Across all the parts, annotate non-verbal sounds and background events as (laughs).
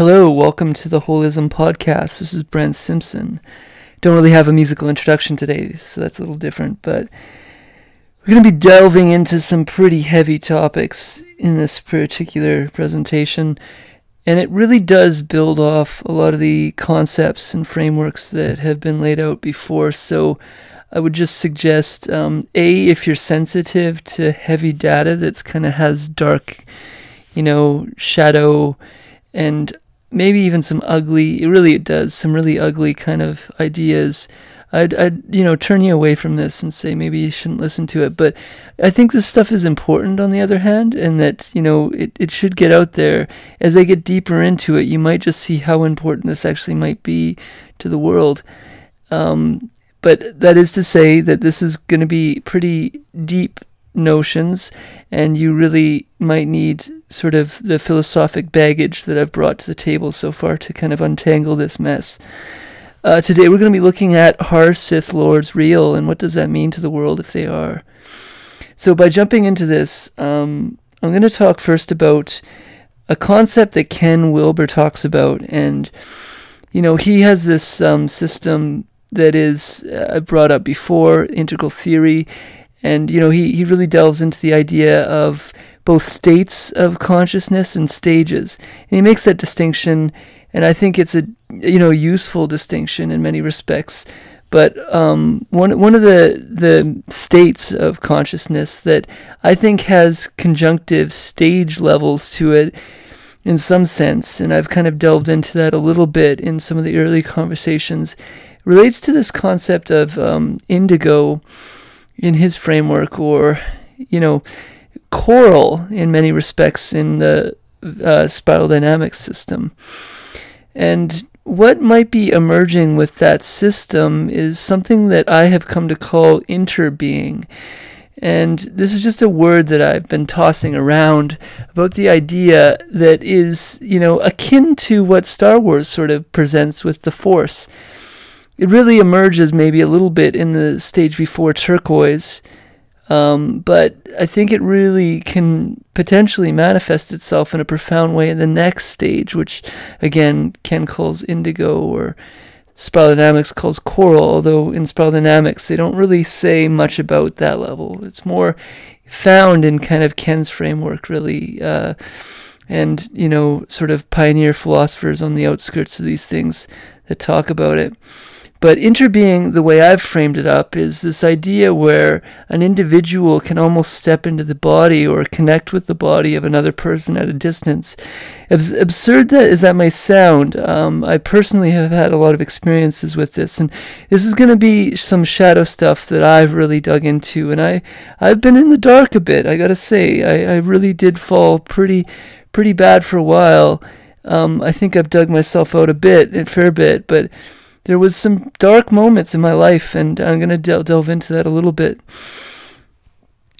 Hello, welcome to the Holism Podcast. This is Brent Simpson. Don't really have a musical introduction today, so that's a little different, but we're going to be delving into some pretty heavy topics in this particular presentation, and it really does build off a lot of the concepts and frameworks that have been laid out before. So I would just suggest um, A, if you're sensitive to heavy data that's kind of has dark, you know, shadow and maybe even some ugly, it really it does, some really ugly kind of ideas. I'd, I'd, you know, turn you away from this and say maybe you shouldn't listen to it. But I think this stuff is important on the other hand, and that, you know, it, it should get out there. As I get deeper into it, you might just see how important this actually might be to the world. Um, but that is to say that this is going to be pretty deep notions, and you really might need sort of the philosophic baggage that I've brought to the table so far to kind of untangle this mess. Uh, today we're going to be looking at are Sith Lords real, and what does that mean to the world if they are? So, by jumping into this, um, I'm going to talk first about a concept that Ken Wilber talks about, and you know he has this um, system that is uh, brought up before integral theory and you know he, he really delves into the idea of both states of consciousness and stages. And he makes that distinction and i think it's a you know useful distinction in many respects. But um, one one of the the states of consciousness that I think has conjunctive stage levels to it in some sense, and I've kind of delved into that a little bit in some of the early conversations, relates to this concept of um, indigo in his framework, or you know, coral in many respects in the uh, spiral dynamics system. And what might be emerging with that system is something that I have come to call interbeing. And this is just a word that I've been tossing around about the idea that is, you know, akin to what Star Wars sort of presents with the Force it really emerges maybe a little bit in the stage before turquoise. Um, but I think it really can potentially manifest itself in a profound way in the next stage, which again Ken calls indigo or Spiral Dynamics calls coral, although in Spiral Dynamics they don't really say much about that level. It's more found in kind of Ken's framework, really. Uh, and, you know, sort of pioneer philosophers on the outskirts of these things that talk about it. But interbeing, the way I've framed it up, is this idea where an individual can almost step into the body or connect with the body of another person at a distance. As absurd that as that may sound, um, I personally have had a lot of experiences with this, and this is going to be some shadow stuff that I've really dug into, and I I've been in the dark a bit. I gotta say, I, I really did fall pretty pretty bad for a while. Um, I think I've dug myself out a bit, a fair bit, but there was some dark moments in my life, and I'm gonna del- delve into that a little bit.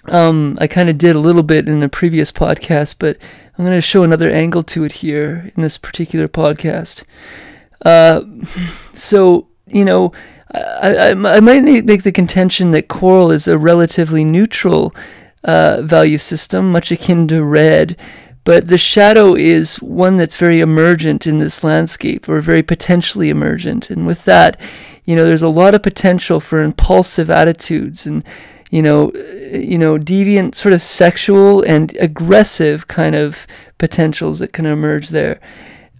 Um, I kind of did a little bit in a previous podcast, but I'm gonna show another angle to it here in this particular podcast. Uh, (laughs) so you know, I, I, I might make the contention that coral is a relatively neutral uh, value system, much akin to red, but the shadow is one that's very emergent in this landscape, or very potentially emergent. And with that, you know, there's a lot of potential for impulsive attitudes and, you know, you know, deviant, sort of sexual and aggressive kind of potentials that can emerge there.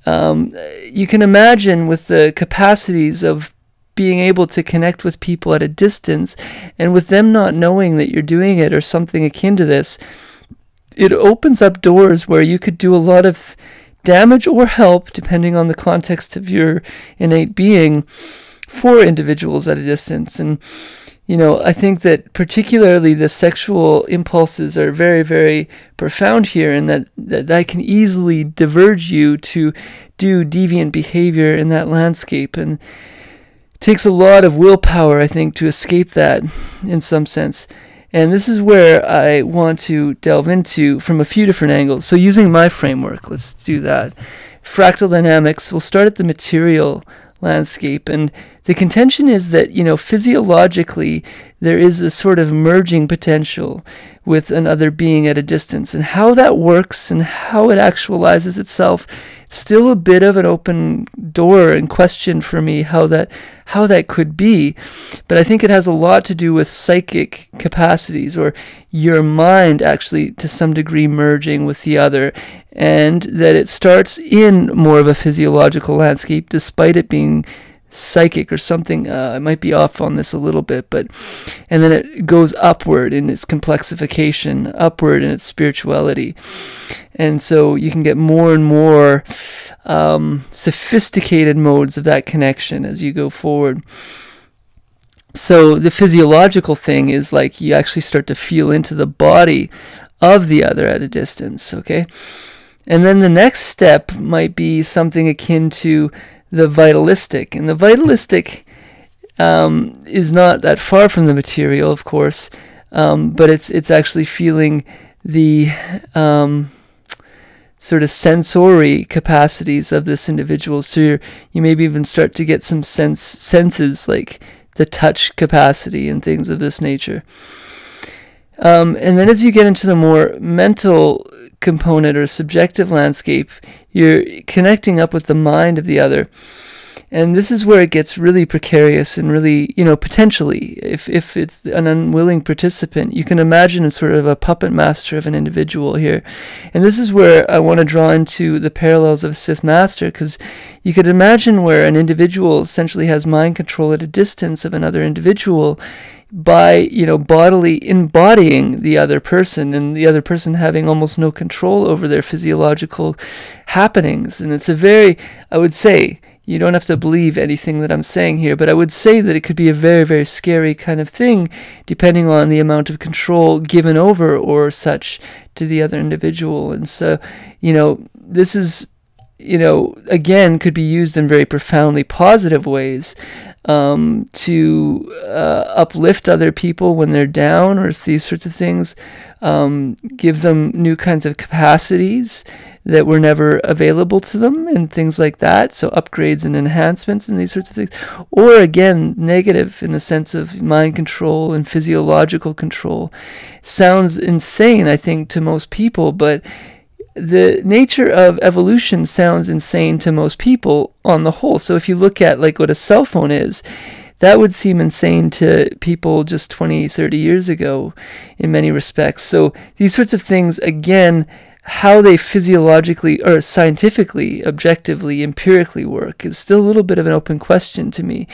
Um, you can imagine with the capacities of being able to connect with people at a distance and with them not knowing that you're doing it or something akin to this it opens up doors where you could do a lot of damage or help, depending on the context of your innate being, for individuals at a distance. And, you know, I think that particularly the sexual impulses are very, very profound here, and that, that, that can easily diverge you to do deviant behavior in that landscape. And it takes a lot of willpower, I think, to escape that in some sense. And this is where I want to delve into from a few different angles. So, using my framework, let's do that. Fractal dynamics, we'll start at the material landscape. And the contention is that, you know, physiologically, there is a sort of merging potential with another being at a distance. And how that works and how it actualizes itself, is still a bit of an open door and question for me how that how that could be. But I think it has a lot to do with psychic capacities or your mind actually to some degree merging with the other and that it starts in more of a physiological landscape despite it being psychic or something. Uh, I might be off on this a little bit, but and then it goes upward in its complexification, upward in its spirituality, and so you can get more and more um, sophisticated modes of that connection as you go forward. So the physiological thing is like you actually start to feel into the body of the other at a distance, okay? And then the next step might be something akin to the vitalistic. And the vitalistic um, is not that far from the material, of course, um, but it's it's actually feeling the um, sort of sensory capacities of this individual. So you you maybe even start to get some sense senses like the touch capacity and things of this nature. Um, and then as you get into the more mental component or subjective landscape, you're connecting up with the mind of the other. And this is where it gets really precarious and really, you know, potentially, if, if it's an unwilling participant, you can imagine a sort of a puppet master of an individual here. And this is where I want to draw into the parallels of Sith Master, because you could imagine where an individual essentially has mind control at a distance of another individual by you know bodily embodying the other person and the other person having almost no control over their physiological happenings. And it's a very i would say you don't have to believe anything that i'm saying here but i would say that it could be a very very scary kind of thing depending on the amount of control given over or such to the other individual. And so you know this is you know, again, could be used in very profoundly positive ways um, to uh, uplift other people when they're down or these sorts of things, um, give them new kinds of capacities that were never available to them and things like that. So upgrades and enhancements and these sorts of things. Or again, negative in the sense of mind control and physiological control. Sounds insane, I think, to most people, but the nature of evolution sounds insane to most people on the whole. So if you look at like what a cell phone is, that would seem insane to people just 20, 30 years ago in many respects. So these sorts of things, again, how they physiologically or scientifically, objectively, empirically work is still a little bit of an open question to me.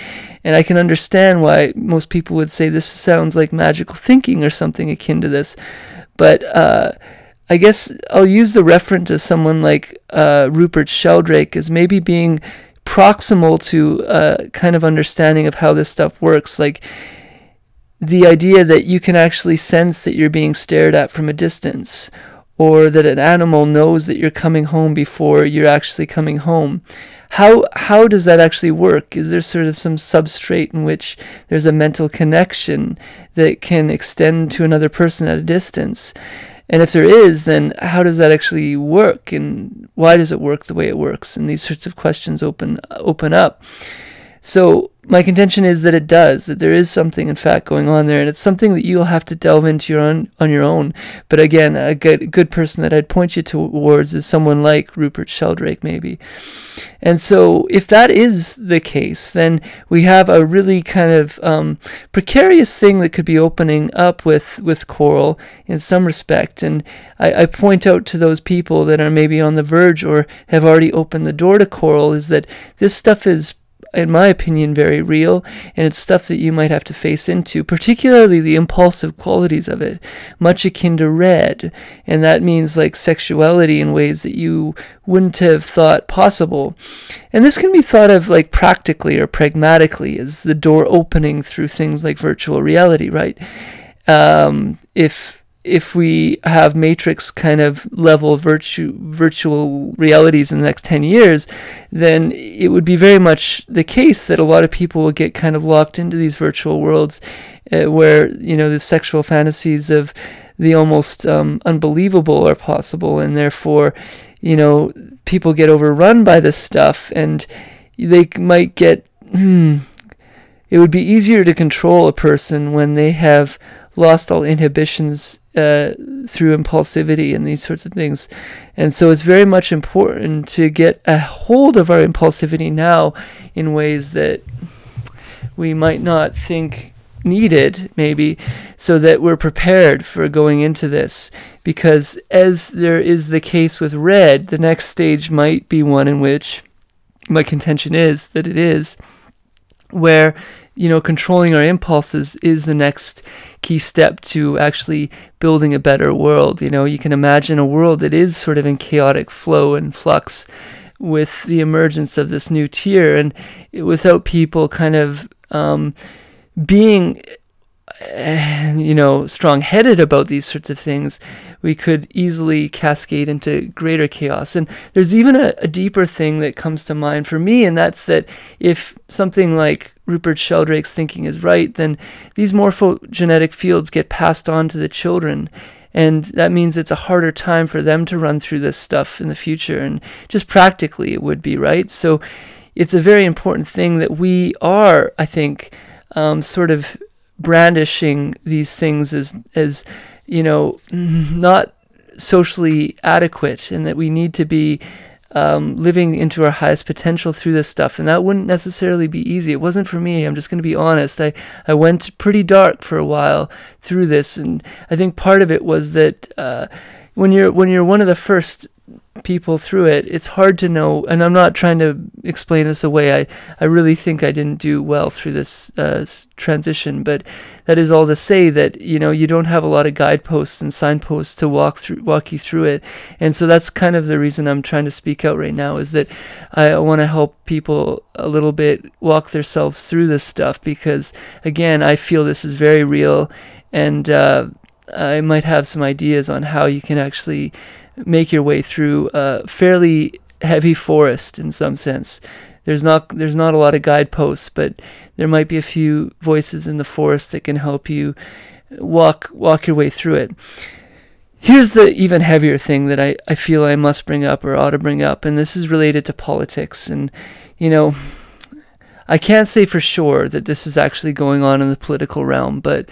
And I can understand why most people would say this sounds like magical thinking or something akin to this. But, uh, I guess I'll use the reference to someone like uh, Rupert Sheldrake as maybe being proximal to a kind of understanding of how this stuff works. Like the idea that you can actually sense that you're being stared at from a distance, or that an animal knows that you're coming home before you're actually coming home. How how does that actually work? Is there sort of some substrate in which there's a mental connection that can extend to another person at a distance? And if there is, then how does that actually work, and why does it work the way it works? And these sorts of questions open open up. So my contention is that it does, that there is something in fact going on there, and it's something that you'll have to delve into your own, on your own. But again, a good good person that I'd point you towards is someone like Rupert Sheldrake, maybe. And so, if that is the case, then we have a really kind of um, precarious thing that could be opening up with with coral in some respect. And I, I point out to those people that are maybe on the verge or have already opened the door to coral is that this stuff is in my opinion, very real, and it's stuff that you might have to face into, particularly the impulsive qualities of it, much akin to red, and that means like sexuality in ways that you wouldn't have thought possible. And this can be thought of like practically or pragmatically as the door opening through things like virtual reality, right? Um, if if we have matrix kind of level virtu- virtual realities in the next 10 years then it would be very much the case that a lot of people will get kind of locked into these virtual worlds uh, where you know the sexual fantasies of the almost um, unbelievable are possible and therefore you know people get overrun by this stuff and they might get hmm, it would be easier to control a person when they have lost all inhibitions uh, through impulsivity and these sorts of things. And so it's very much important to get a hold of our impulsivity now in ways that we might not think needed, maybe, so that we're prepared for going into this. Because as there is the case with red, the next stage might be one in which my contention is that it is, where you know, controlling our impulses is the next key step to actually building a better world. You know, you can imagine a world that is sort of in chaotic flow and flux with the emergence of this new tier and without people kind of um, being you know, strong headed about these sorts of things, we could easily cascade into greater chaos. And there's even a, a, deeper thing that comes to mind for me, and that's that if something like Rupert Sheldrake's thinking is right, then these morphogenetic fields get passed on to the children. And that means it's a harder time for them to run through this stuff in the future. And just practically, it would be, right? So it's a very important thing that we are, I think, um, sort of brandishing these things as as you know (laughs) not socially adequate and that we need to be um, living into our highest potential through this stuff. And that wouldn't necessarily be easy. It wasn't for me. I'm just going to be honest. I i went pretty dark for a while through this. And i think part of it was that uh, when you're when you're one of the first people through it, it's hard to know. And I'm not trying to explain this away. I, I really think I didn't do well through this uh, transition. But that is all to say that you know you don't have a lot of guideposts and signposts to walk through, walk you through it. And so that's kind of the reason I'm trying to speak out right now is that I want to help people a little bit walk themselves through this stuff because again I feel this is very real and. Uh, I might have some ideas on how you can actually make your way through a fairly heavy forest in some sense. There's not there's not a lot of guideposts, but there might be a few voices in the forest that can help you walk walk your way through it. Here's the even heavier thing that I, I feel I must bring up or ought to bring up, and this is related to politics. And, you know, I can't say for sure that this is actually going on in the political realm, but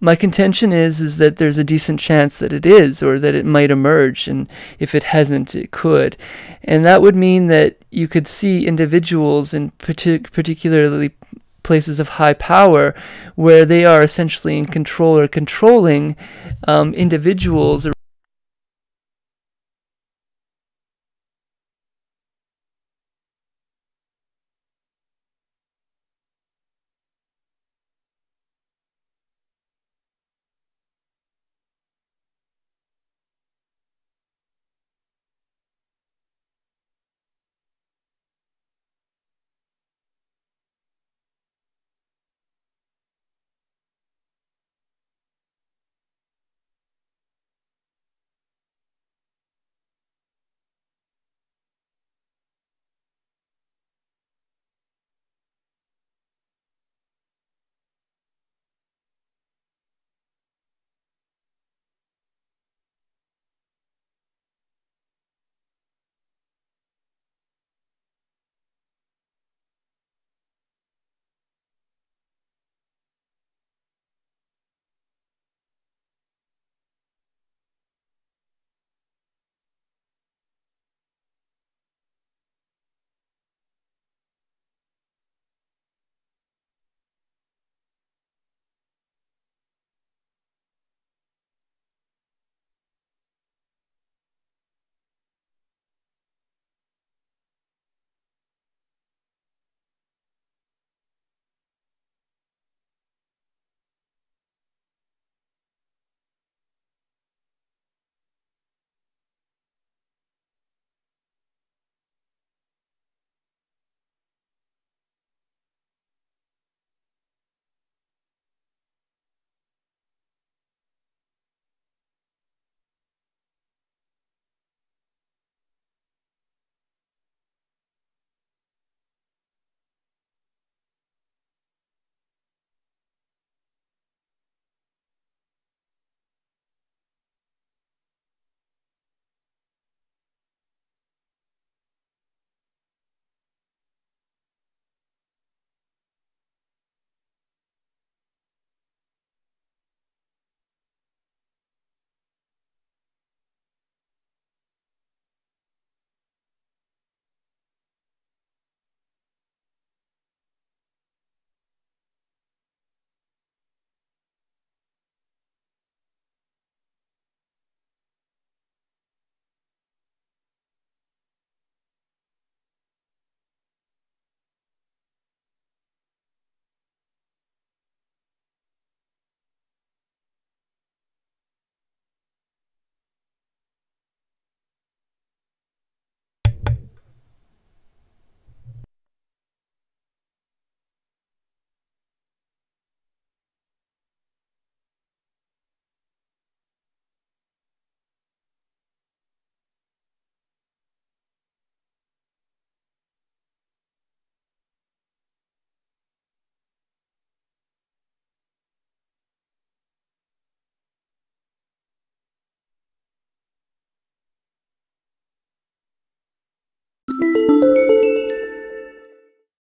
my contention is is that there's a decent chance that it is or that it might emerge and if it hasn't it could. And that would mean that you could see individuals in partic- particularly places of high power where they are essentially in control or controlling um, individuals